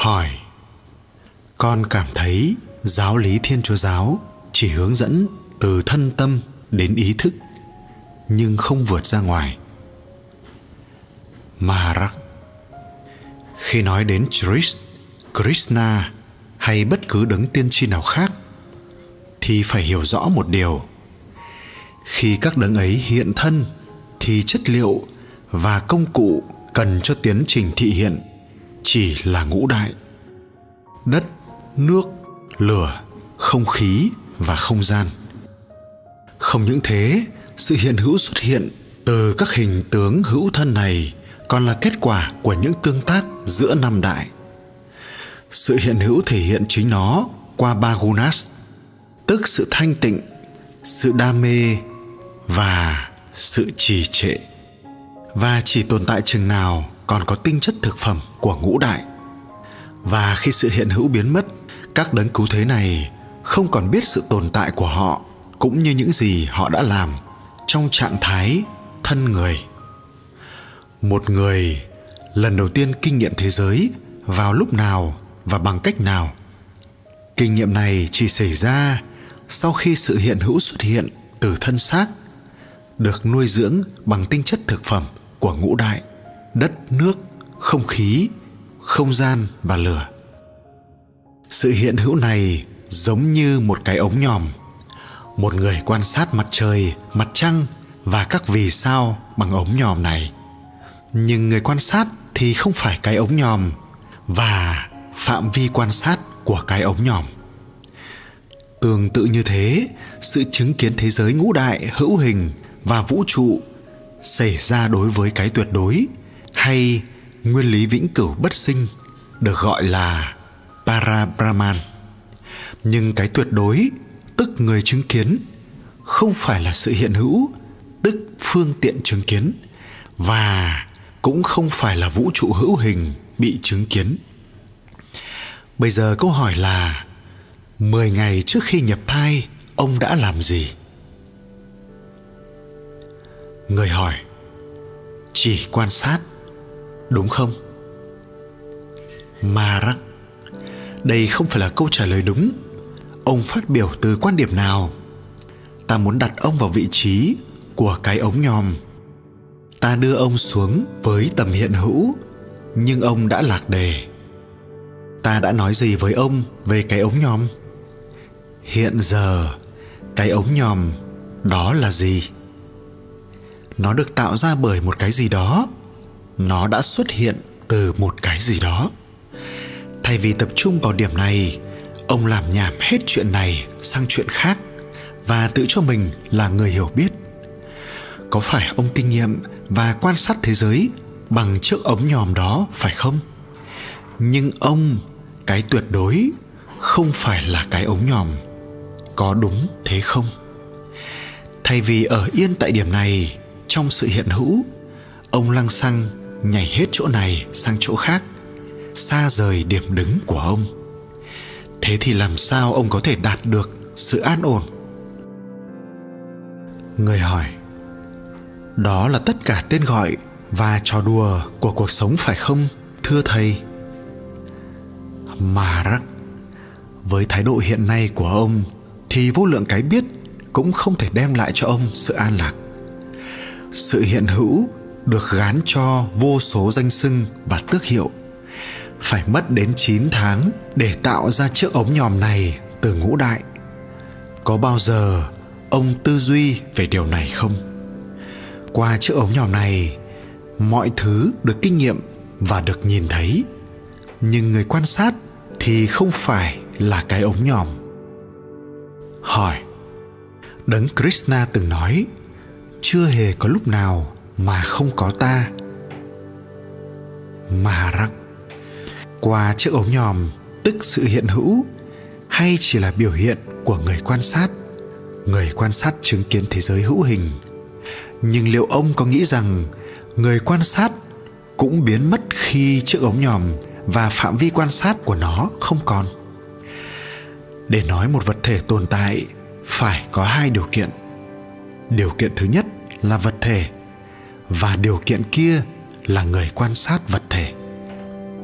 hỏi con cảm thấy giáo lý thiên chúa giáo chỉ hướng dẫn từ thân tâm đến ý thức nhưng không vượt ra ngoài. Maharak khi nói đến Christ, Krishna hay bất cứ đấng tiên tri nào khác thì phải hiểu rõ một điều. Khi các đấng ấy hiện thân thì chất liệu và công cụ cần cho tiến trình thị hiện chỉ là ngũ đại. Đất, nước, lửa, không khí và không gian. Không những thế, sự hiện hữu xuất hiện từ các hình tướng hữu thân này còn là kết quả của những tương tác giữa năm đại. Sự hiện hữu thể hiện chính nó qua ba gunas, tức sự thanh tịnh, sự đam mê và sự trì trệ. Và chỉ tồn tại chừng nào còn có tinh chất thực phẩm của ngũ đại. Và khi sự hiện hữu biến mất, các đấng cứu thế này không còn biết sự tồn tại của họ, cũng như những gì họ đã làm trong trạng thái thân người. Một người lần đầu tiên kinh nghiệm thế giới vào lúc nào và bằng cách nào? Kinh nghiệm này chỉ xảy ra sau khi sự hiện hữu xuất hiện từ thân xác, được nuôi dưỡng bằng tinh chất thực phẩm của ngũ đại đất, nước, không khí, không gian và lửa. Sự hiện hữu này giống như một cái ống nhòm. Một người quan sát mặt trời, mặt trăng và các vì sao bằng ống nhòm này. Nhưng người quan sát thì không phải cái ống nhòm và phạm vi quan sát của cái ống nhòm. Tương tự như thế, sự chứng kiến thế giới ngũ đại, hữu hình và vũ trụ xảy ra đối với cái tuyệt đối hay nguyên lý vĩnh cửu bất sinh được gọi là para Brahman nhưng cái tuyệt đối, tức người chứng kiến, không phải là sự hiện hữu, tức phương tiện chứng kiến, và cũng không phải là vũ trụ hữu hình bị chứng kiến. Bây giờ câu hỏi là 10 ngày trước khi nhập thai, ông đã làm gì? Người hỏi, chỉ quan sát đúng không? Mara, đây không phải là câu trả lời đúng. Ông phát biểu từ quan điểm nào? Ta muốn đặt ông vào vị trí của cái ống nhòm. Ta đưa ông xuống với tầm hiện hữu nhưng ông đã lạc đề. Ta đã nói gì với ông về cái ống nhòm? Hiện giờ cái ống nhòm đó là gì? Nó được tạo ra bởi một cái gì đó nó đã xuất hiện từ một cái gì đó. Thay vì tập trung vào điểm này, ông làm nhảm hết chuyện này sang chuyện khác và tự cho mình là người hiểu biết. Có phải ông kinh nghiệm và quan sát thế giới bằng chiếc ống nhòm đó phải không? Nhưng ông, cái tuyệt đối không phải là cái ống nhòm. Có đúng thế không? Thay vì ở yên tại điểm này, trong sự hiện hữu, ông lăng xăng nhảy hết chỗ này sang chỗ khác, xa rời điểm đứng của ông. Thế thì làm sao ông có thể đạt được sự an ổn? Người hỏi. Đó là tất cả tên gọi và trò đùa của cuộc sống phải không, thưa thầy? Mà rắc, với thái độ hiện nay của ông thì vô lượng cái biết cũng không thể đem lại cho ông sự an lạc. Sự hiện hữu được gán cho vô số danh xưng và tước hiệu. Phải mất đến 9 tháng để tạo ra chiếc ống nhòm này từ ngũ đại. Có bao giờ ông tư duy về điều này không? Qua chiếc ống nhòm này, mọi thứ được kinh nghiệm và được nhìn thấy. Nhưng người quan sát thì không phải là cái ống nhòm. Hỏi, đấng krishna từng nói, chưa hề có lúc nào mà không có ta. Mà rắc qua chiếc ống nhòm, tức sự hiện hữu, hay chỉ là biểu hiện của người quan sát? Người quan sát chứng kiến thế giới hữu hình. Nhưng liệu ông có nghĩ rằng người quan sát cũng biến mất khi chiếc ống nhòm và phạm vi quan sát của nó không còn? Để nói một vật thể tồn tại phải có hai điều kiện. Điều kiện thứ nhất là vật thể và điều kiện kia là người quan sát vật thể,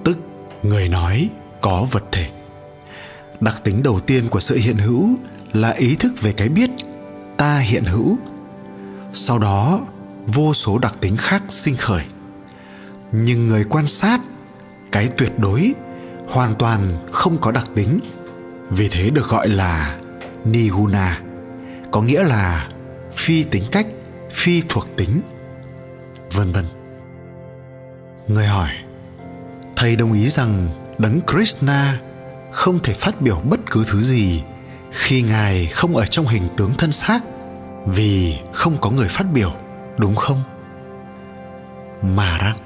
tức người nói có vật thể. Đặc tính đầu tiên của sự hiện hữu là ý thức về cái biết, ta hiện hữu. Sau đó, vô số đặc tính khác sinh khởi. Nhưng người quan sát, cái tuyệt đối, hoàn toàn không có đặc tính. Vì thế được gọi là niguna, có nghĩa là phi tính cách, phi thuộc tính vân vân. Người hỏi, thầy đồng ý rằng đấng krishna không thể phát biểu bất cứ thứ gì khi ngài không ở trong hình tướng thân xác vì không có người phát biểu, đúng không? Mà rằng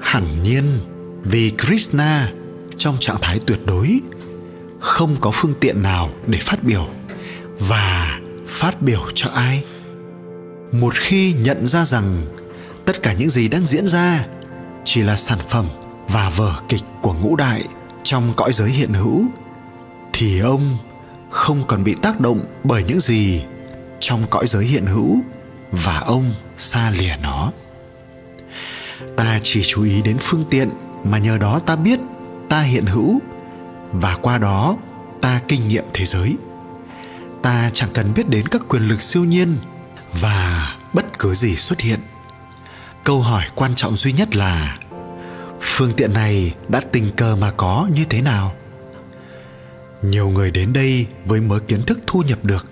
hẳn nhiên, vì krishna trong trạng thái tuyệt đối, không có phương tiện nào để phát biểu và phát biểu cho ai một khi nhận ra rằng tất cả những gì đang diễn ra chỉ là sản phẩm và vở kịch của ngũ đại trong cõi giới hiện hữu, thì ông không còn bị tác động bởi những gì trong cõi giới hiện hữu và ông xa lìa nó. Ta chỉ chú ý đến phương tiện mà nhờ đó ta biết ta hiện hữu và qua đó ta kinh nghiệm thế giới. Ta chẳng cần biết đến các quyền lực siêu nhiên và bất cứ gì xuất hiện, câu hỏi quan trọng duy nhất là, phương tiện này đã tình cờ mà có như thế nào? Nhiều người đến đây với mớ kiến thức thu nhập được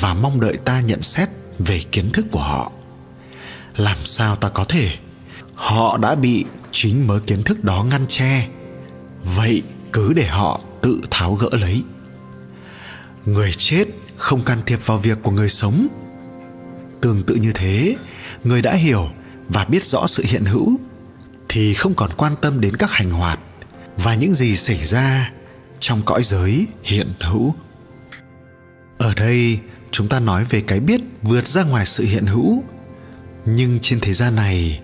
và mong đợi ta nhận xét về kiến thức của họ. Làm sao ta có thể? Họ đã bị chính mớ kiến thức đó ngăn che. Vậy cứ để họ tự tháo gỡ lấy. Người chết không can thiệp vào việc của người sống tương tự như thế. Người đã hiểu và biết rõ sự hiện hữu thì không còn quan tâm đến các hành hoạt và những gì xảy ra trong cõi giới hiện hữu. Ở đây, chúng ta nói về cái biết vượt ra ngoài sự hiện hữu. Nhưng trên thế gian này,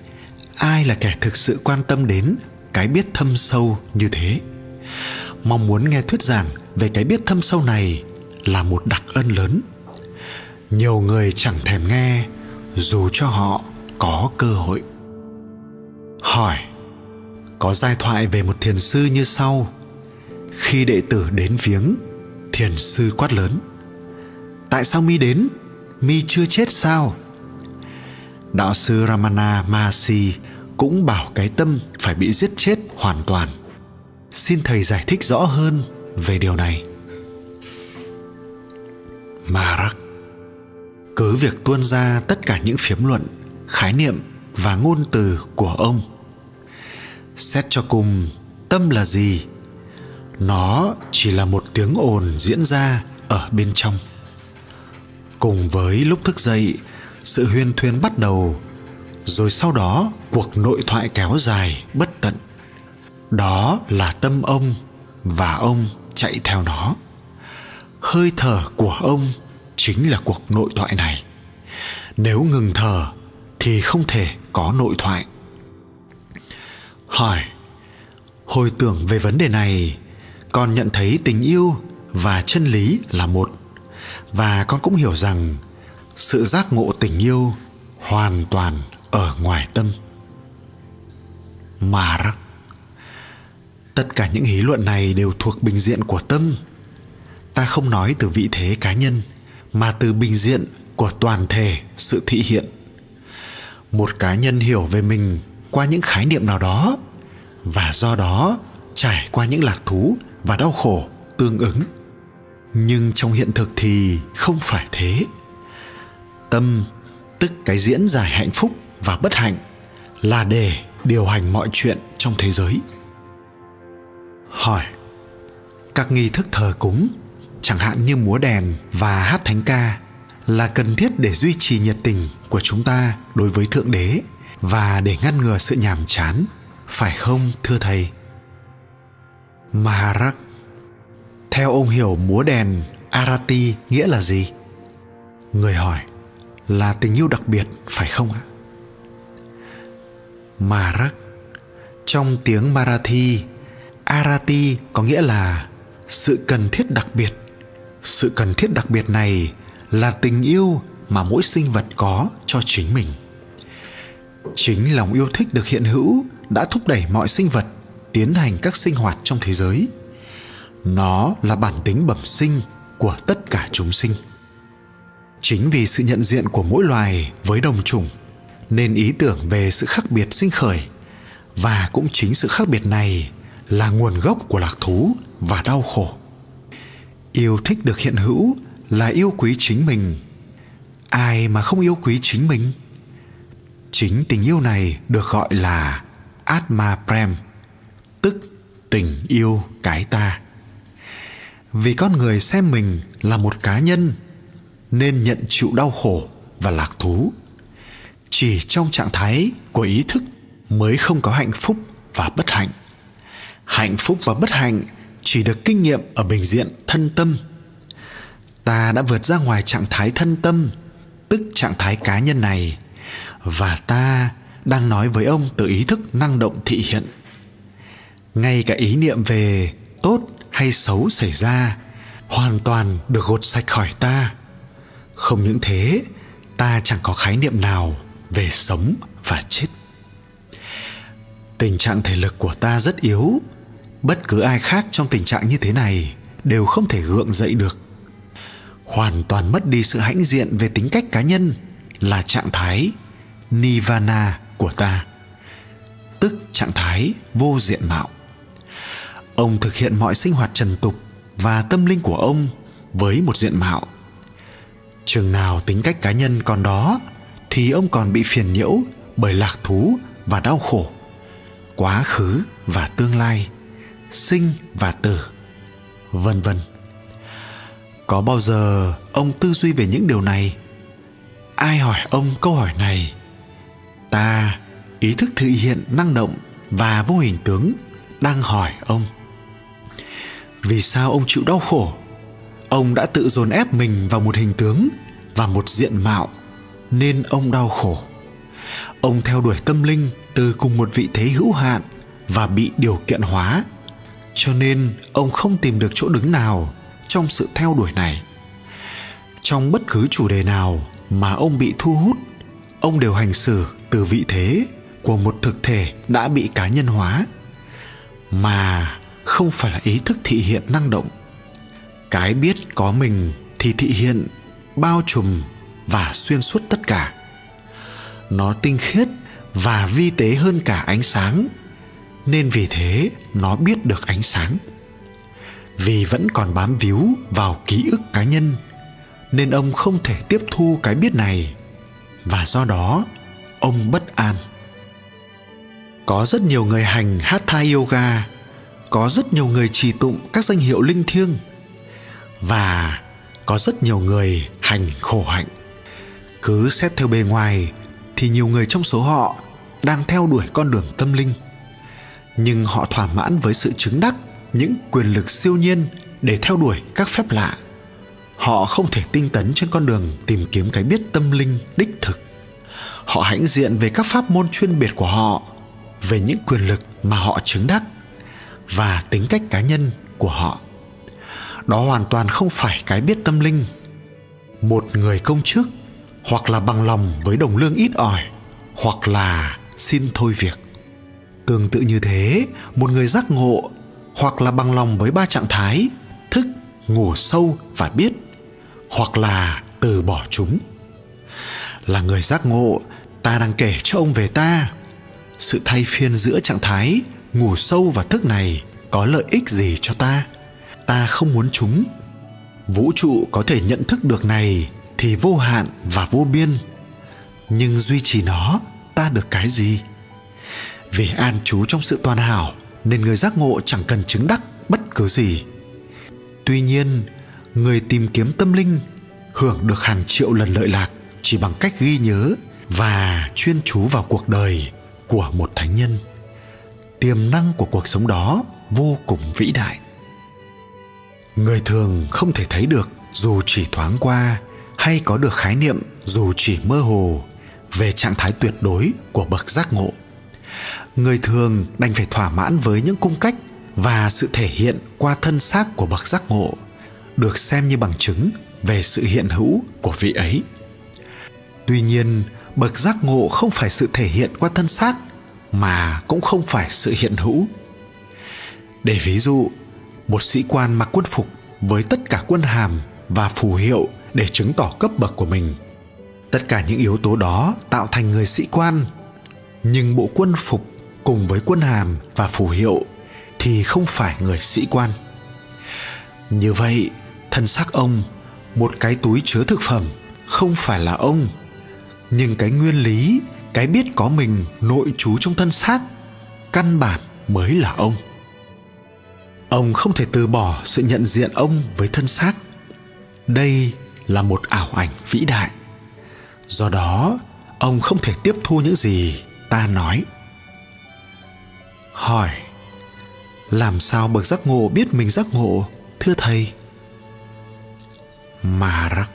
ai là kẻ thực sự quan tâm đến cái biết thâm sâu như thế? Mong muốn nghe thuyết giảng về cái biết thâm sâu này là một đặc ân lớn nhiều người chẳng thèm nghe, dù cho họ có cơ hội. Hỏi, có giai thoại về một thiền sư như sau? Khi đệ tử đến viếng, thiền sư quát lớn, tại sao mi đến? Mi chưa chết sao? Đạo sư ramana mahasi cũng bảo cái tâm phải bị giết chết hoàn toàn. Xin thầy giải thích rõ hơn về điều này. Marak cứ việc tuôn ra tất cả những phiếm luận, khái niệm và ngôn từ của ông. Xét cho cùng, tâm là gì? Nó chỉ là một tiếng ồn diễn ra ở bên trong. Cùng với lúc thức dậy, sự huyên thuyên bắt đầu, rồi sau đó cuộc nội thoại kéo dài bất tận. Đó là tâm ông và ông chạy theo nó. Hơi thở của ông chính là cuộc nội thoại này. Nếu ngừng thở thì không thể có nội thoại. Hỏi, hồi tưởng về vấn đề này, con nhận thấy tình yêu và chân lý là một. Và con cũng hiểu rằng sự giác ngộ tình yêu hoàn toàn ở ngoài tâm. Mà rắc, tất cả những hí luận này đều thuộc bình diện của tâm. Ta không nói từ vị thế cá nhân mà từ bình diện của toàn thể sự thị hiện. Một cá nhân hiểu về mình qua những khái niệm nào đó, và do đó trải qua những lạc thú và đau khổ tương ứng. Nhưng trong hiện thực thì không phải thế. Tâm, tức cái diễn giải hạnh phúc và bất hạnh, là để điều hành mọi chuyện trong thế giới. Hỏi, các nghi thức thờ cúng chẳng hạn như múa đèn và hát thánh ca là cần thiết để duy trì nhiệt tình của chúng ta đối với thượng đế và để ngăn ngừa sự nhàm chán. Phải không, thưa thầy? Maharak theo ông hiểu múa đèn arati nghĩa là gì? Người hỏi, là tình yêu đặc biệt, phải không ạ? Maharak trong tiếng marathi, arati có nghĩa là sự cần thiết đặc biệt sự cần thiết đặc biệt này là tình yêu mà mỗi sinh vật có cho chính mình. Chính lòng yêu thích được hiện hữu đã thúc đẩy mọi sinh vật tiến hành các sinh hoạt trong thế giới. Nó là bản tính bẩm sinh của tất cả chúng sinh. Chính vì sự nhận diện của mỗi loài với đồng chủng, nên ý tưởng về sự khác biệt sinh khởi và cũng chính sự khác biệt này là nguồn gốc của lạc thú và đau khổ yêu thích được hiện hữu là yêu quý chính mình. Ai mà không yêu quý chính mình? Chính tình yêu này được gọi là atma prem, tức tình yêu cái ta. Vì con người xem mình là một cá nhân, nên nhận chịu đau khổ và lạc thú. Chỉ trong trạng thái của ý thức mới không có hạnh phúc và bất hạnh. Hạnh phúc và bất hạnh chỉ được kinh nghiệm ở bình diện thân tâm. Ta đã vượt ra ngoài trạng thái thân tâm, tức trạng thái cá nhân này. Và ta đang nói với ông từ ý thức năng động thị hiện. Ngay cả ý niệm về tốt hay xấu xảy ra, hoàn toàn được gột sạch khỏi ta. Không những thế, ta chẳng có khái niệm nào về sống và chết. Tình trạng thể lực của ta rất yếu bất cứ ai khác trong tình trạng như thế này đều không thể gượng dậy được. Hoàn toàn mất đi sự hãnh diện về tính cách cá nhân là trạng thái nirvana của ta, tức trạng thái vô diện mạo. Ông thực hiện mọi sinh hoạt trần tục và tâm linh của ông với một diện mạo. Chừng nào tính cách cá nhân còn đó thì ông còn bị phiền nhiễu bởi lạc thú và đau khổ, quá khứ và tương lai sinh và tử, vân vân. Có bao giờ ông tư duy về những điều này? Ai hỏi ông câu hỏi này? Ta, ý thức thực hiện năng động và vô hình tướng đang hỏi ông. Vì sao ông chịu đau khổ? Ông đã tự dồn ép mình vào một hình tướng và một diện mạo nên ông đau khổ. Ông theo đuổi tâm linh từ cùng một vị thế hữu hạn và bị điều kiện hóa cho nên ông không tìm được chỗ đứng nào trong sự theo đuổi này. Trong bất cứ chủ đề nào mà ông bị thu hút, ông đều hành xử từ vị thế của một thực thể đã bị cá nhân hóa, mà không phải là ý thức thị hiện năng động. Cái biết có mình thì thị hiện, bao trùm và xuyên suốt tất cả. Nó tinh khiết và vi tế hơn cả ánh sáng nên vì thế, nó biết được ánh sáng. Vì vẫn còn bám víu vào ký ức cá nhân, nên ông không thể tiếp thu cái biết này. Và do đó, ông bất an. Có rất nhiều người hành hatha yoga, có rất nhiều người trì tụng các danh hiệu linh thiêng, và có rất nhiều người hành khổ hạnh. Cứ xét theo bề ngoài, thì nhiều người trong số họ đang theo đuổi con đường tâm linh nhưng họ thỏa mãn với sự chứng đắc, những quyền lực siêu nhiên để theo đuổi các phép lạ. Họ không thể tinh tấn trên con đường tìm kiếm cái biết tâm linh đích thực. Họ hãnh diện về các pháp môn chuyên biệt của họ, về những quyền lực mà họ chứng đắc và tính cách cá nhân của họ. Đó hoàn toàn không phải cái biết tâm linh. Một người công chức, hoặc là bằng lòng với đồng lương ít ỏi, hoặc là xin thôi việc tương tự như thế, một người giác ngộ hoặc là bằng lòng với ba trạng thái, thức, ngủ sâu và biết, hoặc là từ bỏ chúng. Là người giác ngộ, ta đang kể cho ông về ta. Sự thay phiên giữa trạng thái, ngủ sâu và thức này có lợi ích gì cho ta? Ta không muốn chúng. Vũ trụ có thể nhận thức được này thì vô hạn và vô biên. Nhưng duy trì nó, ta được cái gì? Vì an trú trong sự toàn hảo, nên người giác ngộ chẳng cần chứng đắc bất cứ gì. Tuy nhiên, người tìm kiếm tâm linh hưởng được hàng triệu lần lợi lạc chỉ bằng cách ghi nhớ và chuyên chú vào cuộc đời của một thánh nhân. Tiềm năng của cuộc sống đó vô cùng vĩ đại. Người thường không thể thấy được dù chỉ thoáng qua hay có được khái niệm dù chỉ mơ hồ về trạng thái tuyệt đối của bậc giác ngộ người thường đành phải thỏa mãn với những cung cách và sự thể hiện qua thân xác của bậc giác ngộ, được xem như bằng chứng về sự hiện hữu của vị ấy. Tuy nhiên, bậc giác ngộ không phải sự thể hiện qua thân xác, mà cũng không phải sự hiện hữu. Để ví dụ, một sĩ quan mặc quân phục với tất cả quân hàm và phù hiệu để chứng tỏ cấp bậc của mình. Tất cả những yếu tố đó tạo thành người sĩ quan, nhưng bộ quân phục cùng với quân hàm và phù hiệu thì không phải người sĩ quan. Như vậy, thân xác ông, một cái túi chứa thực phẩm, không phải là ông. Nhưng cái nguyên lý, cái biết có mình nội trú trong thân xác, căn bản mới là ông. Ông không thể từ bỏ sự nhận diện ông với thân xác. Đây là một ảo ảnh vĩ đại. Do đó, ông không thể tiếp thu những gì ta nói hỏi, làm sao bậc giác ngộ biết mình giác ngộ, thưa thầy? Mà rắc,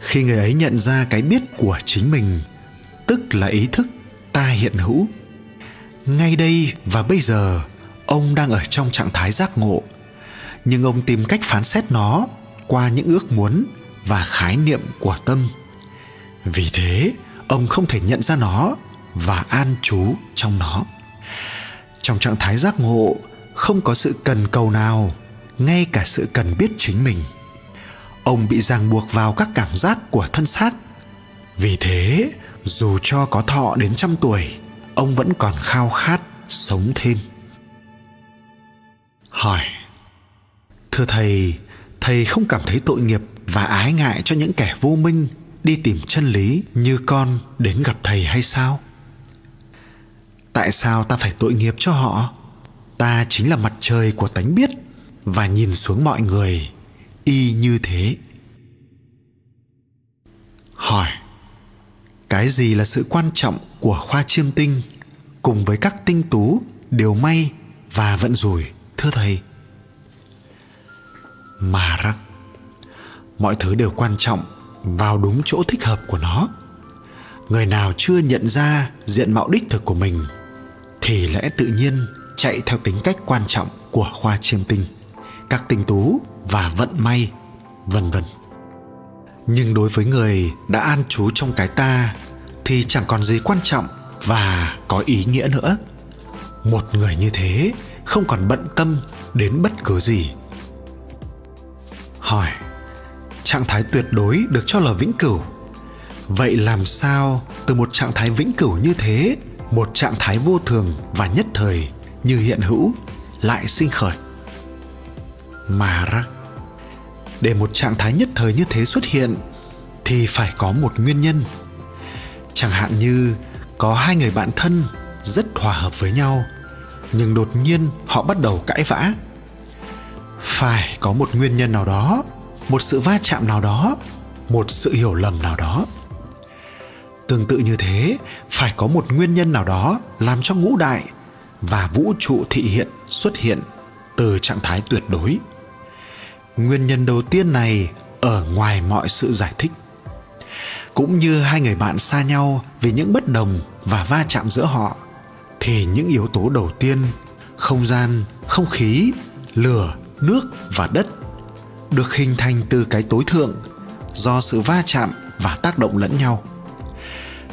khi người ấy nhận ra cái biết của chính mình, tức là ý thức ta hiện hữu. Ngay đây và bây giờ, ông đang ở trong trạng thái giác ngộ. Nhưng ông tìm cách phán xét nó qua những ước muốn và khái niệm của tâm. Vì thế, ông không thể nhận ra nó và an trú trong nó trong trạng thái giác ngộ, không có sự cần cầu nào, ngay cả sự cần biết chính mình. Ông bị ràng buộc vào các cảm giác của thân xác. Vì thế, dù cho có thọ đến trăm tuổi, ông vẫn còn khao khát sống thêm. Hỏi, thưa thầy thầy không cảm thấy tội nghiệp và ái ngại cho những kẻ vô minh đi tìm chân lý như con đến gặp thầy hay sao? Tại sao ta phải tội nghiệp cho họ? Ta chính là mặt trời của tánh biết và nhìn xuống mọi người, y như thế. Hỏi, cái gì là sự quan trọng của khoa chiêm tinh cùng với các tinh tú, điều may và vận rủi, thưa thầy? Mà rắc, mọi thứ đều quan trọng vào đúng chỗ thích hợp của nó. Người nào chưa nhận ra diện mạo đích thực của mình thì lẽ tự nhiên chạy theo tính cách quan trọng của khoa chiêm tinh, các tinh tú và vận may, vân vân. Nhưng đối với người đã an trú trong cái ta thì chẳng còn gì quan trọng và có ý nghĩa nữa. Một người như thế không còn bận tâm đến bất cứ gì. Hỏi, trạng thái tuyệt đối được cho là vĩnh cửu. Vậy làm sao từ một trạng thái vĩnh cửu như thế một trạng thái vô thường và nhất thời như hiện hữu lại sinh khởi. Mà ra, để một trạng thái nhất thời như thế xuất hiện thì phải có một nguyên nhân. Chẳng hạn như có hai người bạn thân rất hòa hợp với nhau nhưng đột nhiên họ bắt đầu cãi vã. Phải có một nguyên nhân nào đó một sự va chạm nào đó một sự hiểu lầm nào đó tương tự như thế, phải có một nguyên nhân nào đó làm cho ngũ đại và vũ trụ thị hiện xuất hiện từ trạng thái tuyệt đối. Nguyên nhân đầu tiên này ở ngoài mọi sự giải thích. Cũng như hai người bạn xa nhau vì những bất đồng và va chạm giữa họ, thì những yếu tố đầu tiên, không gian, không khí, lửa, nước và đất được hình thành từ cái tối thượng do sự va chạm và tác động lẫn nhau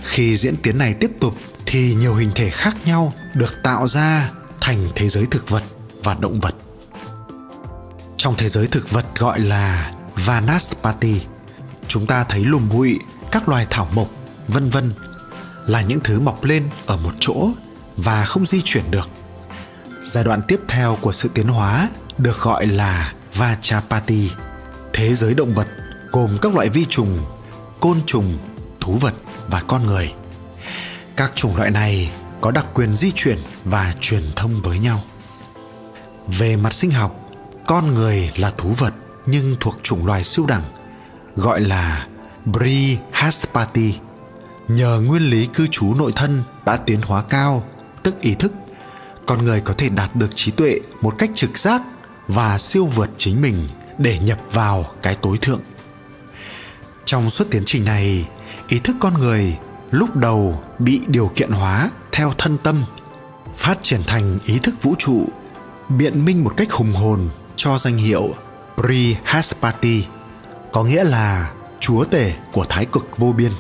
khi diễn tiến này tiếp tục, thì nhiều hình thể khác nhau được tạo ra thành thế giới thực vật và động vật. Trong thế giới thực vật gọi là vanaspati, chúng ta thấy lùm bụi, các loài thảo mộc, vân vân là những thứ mọc lên ở một chỗ và không di chuyển được. Giai đoạn tiếp theo của sự tiến hóa được gọi là vachapati, thế giới động vật gồm các loại vi trùng, côn trùng, thú vật và con người các chủng loại này có đặc quyền di chuyển và truyền thông với nhau về mặt sinh học con người là thú vật nhưng thuộc chủng loài siêu đẳng gọi là Brihaspati. Nhờ nguyên lý cư trú nội thân đã tiến hóa cao, tức ý thức, con người có thể đạt được trí tuệ một cách trực giác và siêu vượt chính mình để nhập vào cái tối thượng. Trong suốt tiến trình này, ý thức con người lúc đầu bị điều kiện hóa theo thân tâm, phát triển thành ý thức vũ trụ, biện minh một cách hùng hồn cho danh hiệu Brihaspati, có nghĩa là chúa tể của thái cực vô biên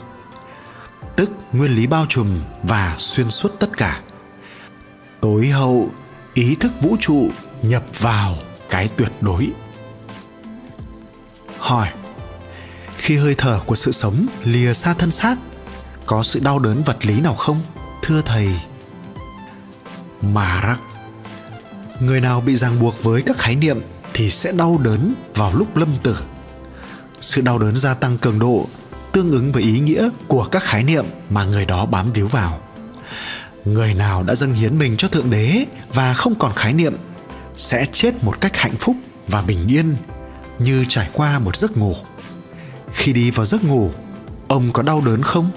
tức nguyên lý bao trùm và xuyên suốt tất cả. Tối hậu ý thức vũ trụ nhập vào cái tuyệt đối. Hỏi khi hơi thở của sự sống lìa xa thân xác, có sự đau đớn vật lý nào không? Thưa thầy mà rắc người nào bị ràng buộc với các khái niệm thì sẽ đau đớn vào lúc lâm tử. Sự đau đớn gia tăng cường độ, tương ứng với ý nghĩa của các khái niệm mà người đó bám víu vào. Người nào đã dâng hiến mình cho thượng đế và không còn khái niệm sẽ chết một cách hạnh phúc và bình yên như trải qua một giấc ngủ khi đi vào giấc ngủ, ông có đau đớn không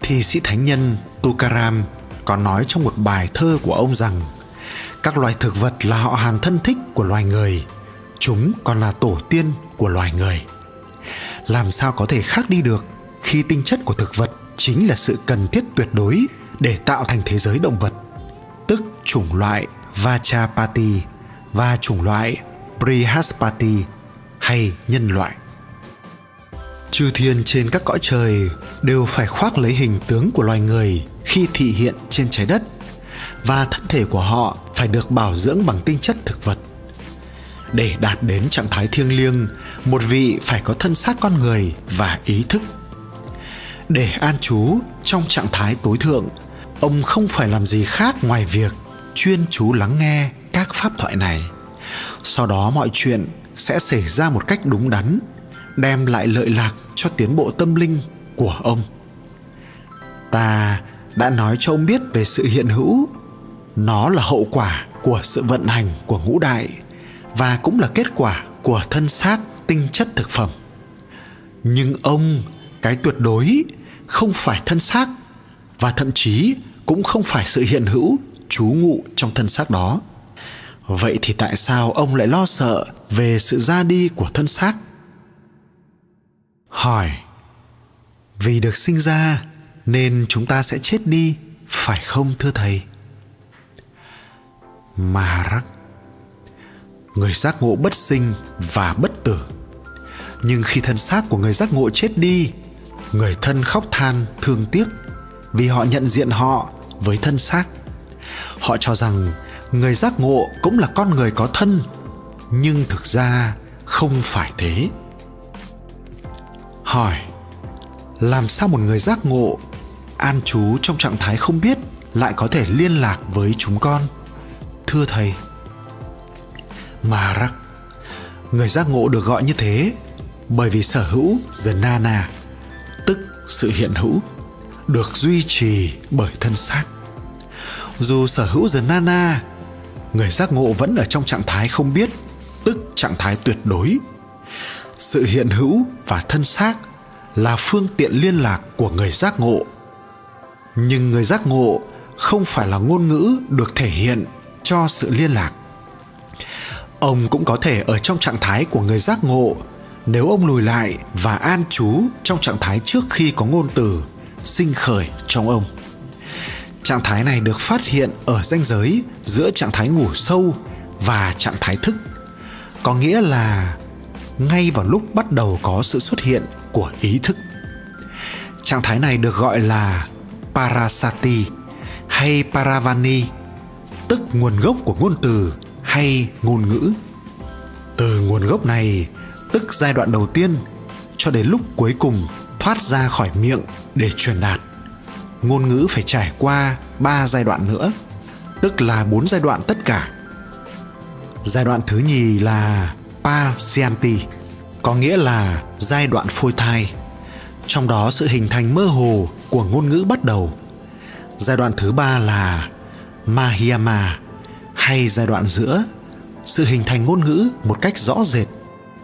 thì sĩ thánh nhân tukaram có nói trong một bài thơ của ông rằng, các loài thực vật là họ hàng thân thích của loài người, chúng còn là tổ tiên của loài người làm sao có thể khác đi được khi tinh chất của thực vật chính là sự cần thiết tuyệt đối để tạo thành thế giới động vật, tức chủng loại Vachapati và chủng loại Brihaspati hay nhân loại. Chư thiên trên các cõi trời đều phải khoác lấy hình tướng của loài người khi thị hiện trên trái đất và thân thể của họ phải được bảo dưỡng bằng tinh chất thực vật. Để đạt đến trạng thái thiêng liêng, một vị phải có thân xác con người và ý thức. Để an trú trong trạng thái tối thượng, ông không phải làm gì khác ngoài việc chuyên chú lắng nghe các pháp thoại này sau đó mọi chuyện sẽ xảy ra một cách đúng đắn đem lại lợi lạc cho tiến bộ tâm linh của ông. Ta đã nói cho ông biết về sự hiện hữu. Nó là hậu quả của sự vận hành của ngũ đại và cũng là kết quả của thân xác tinh chất thực phẩm. Nhưng ông, cái tuyệt đối, không phải thân xác và thậm chí cũng không phải sự hiện hữu, trú ngụ trong thân xác đó. Vậy thì tại sao ông lại lo sợ về sự ra đi của thân xác? Hỏi, vì được sinh ra nên chúng ta sẽ chết đi, phải không thưa thầy? Maharak người giác ngộ bất sinh và bất tử. Nhưng khi thân xác của người giác ngộ chết đi, người thân khóc than, thương tiếc vì họ nhận diện họ với thân xác. Họ cho rằng người giác ngộ cũng là con người có thân, nhưng thực ra không phải thế hỏi, làm sao một người giác ngộ, an trú trong trạng thái không biết lại có thể liên lạc với chúng con? Thưa thầy. Mà rắc người giác ngộ được gọi như thế bởi vì sở hữu nana tức sự hiện hữu, được duy trì bởi thân xác. Dù sở hữu nana người giác ngộ vẫn ở trong trạng thái không biết, tức trạng thái tuyệt đối sự hiện hữu và thân xác là phương tiện liên lạc của người giác ngộ. Nhưng người giác ngộ không phải là ngôn ngữ được thể hiện cho sự liên lạc. Ông cũng có thể ở trong trạng thái của người giác ngộ nếu ông lùi lại và an trú trong trạng thái trước khi có ngôn từ sinh khởi trong ông. Trạng thái này được phát hiện ở ranh giới giữa trạng thái ngủ sâu và trạng thái thức, có nghĩa là ngay vào lúc bắt đầu có sự xuất hiện của ý thức. Trạng thái này được gọi là parasati hay paravani, tức nguồn gốc của ngôn từ hay ngôn ngữ. Từ nguồn gốc này, tức giai đoạn đầu tiên cho đến lúc cuối cùng thoát ra khỏi miệng để truyền đạt. Ngôn ngữ phải trải qua ba giai đoạn nữa, tức là bốn giai đoạn tất cả. Giai đoạn thứ nhì là Pasianti có nghĩa là giai đoạn phôi thai. Trong đó, sự hình thành mơ hồ của ngôn ngữ bắt đầu. Giai đoạn thứ ba là Mahiyama hay giai đoạn giữa, sự hình thành ngôn ngữ một cách rõ rệt,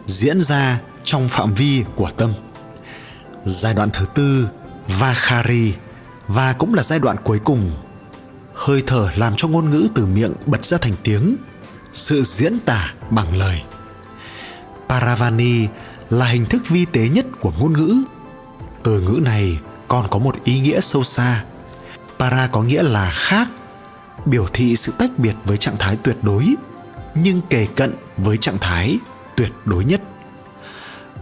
diễn ra trong phạm vi của tâm. Giai đoạn thứ tư, Vakhari, và cũng là giai đoạn cuối cùng. Hơi thở làm cho ngôn ngữ từ miệng bật ra thành tiếng, sự diễn tả bằng lời paravani là hình thức vi tế nhất của ngôn ngữ. Từ ngữ này còn có một ý nghĩa sâu xa. Para có nghĩa là khác, biểu thị sự tách biệt với trạng thái tuyệt đối, nhưng kề cận với trạng thái tuyệt đối nhất.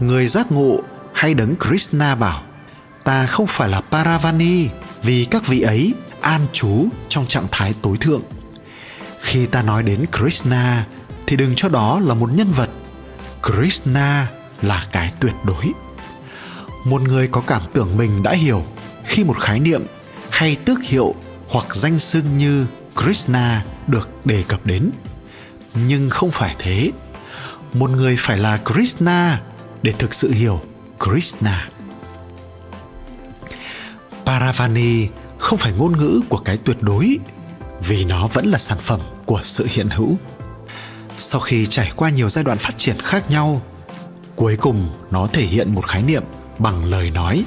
Người giác ngộ hay đấng krishna bảo, ta không phải là paravani vì các vị ấy an trú trong trạng thái tối thượng. Khi ta nói đến Krishna thì đừng cho đó là một nhân vật. Krishna là cái tuyệt đối. Một người có cảm tưởng mình đã hiểu khi một khái niệm hay tước hiệu hoặc danh xưng như Krishna được đề cập đến. Nhưng không phải thế. Một người phải là Krishna để thực sự hiểu Krishna. Paravani không phải ngôn ngữ của cái tuyệt đối vì nó vẫn là sản phẩm của sự hiện hữu. Sau khi trải qua nhiều giai đoạn phát triển khác nhau, cuối cùng nó thể hiện một khái niệm bằng lời nói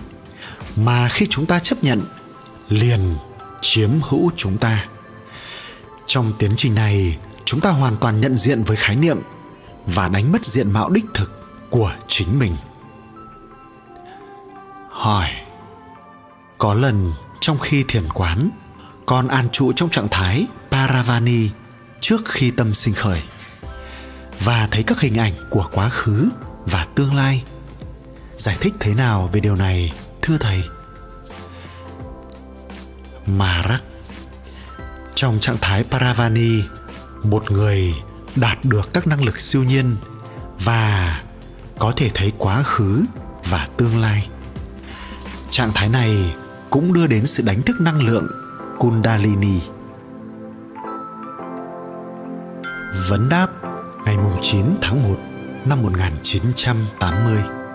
mà khi chúng ta chấp nhận liền chiếm hữu chúng ta. Trong tiến trình này, chúng ta hoàn toàn nhận diện với khái niệm và đánh mất diện mạo đích thực của chính mình. Hỏi Có lần trong khi thiền quán, con an trụ trong trạng thái Paravani trước khi tâm sinh khởi và thấy các hình ảnh của quá khứ và tương lai. Giải thích thế nào về điều này, thưa thầy? Marak Trong trạng thái Paravani, một người đạt được các năng lực siêu nhiên và có thể thấy quá khứ và tương lai. Trạng thái này cũng đưa đến sự đánh thức năng lượng Kundalini. Vấn đáp ngày 9 tháng 1 năm 1980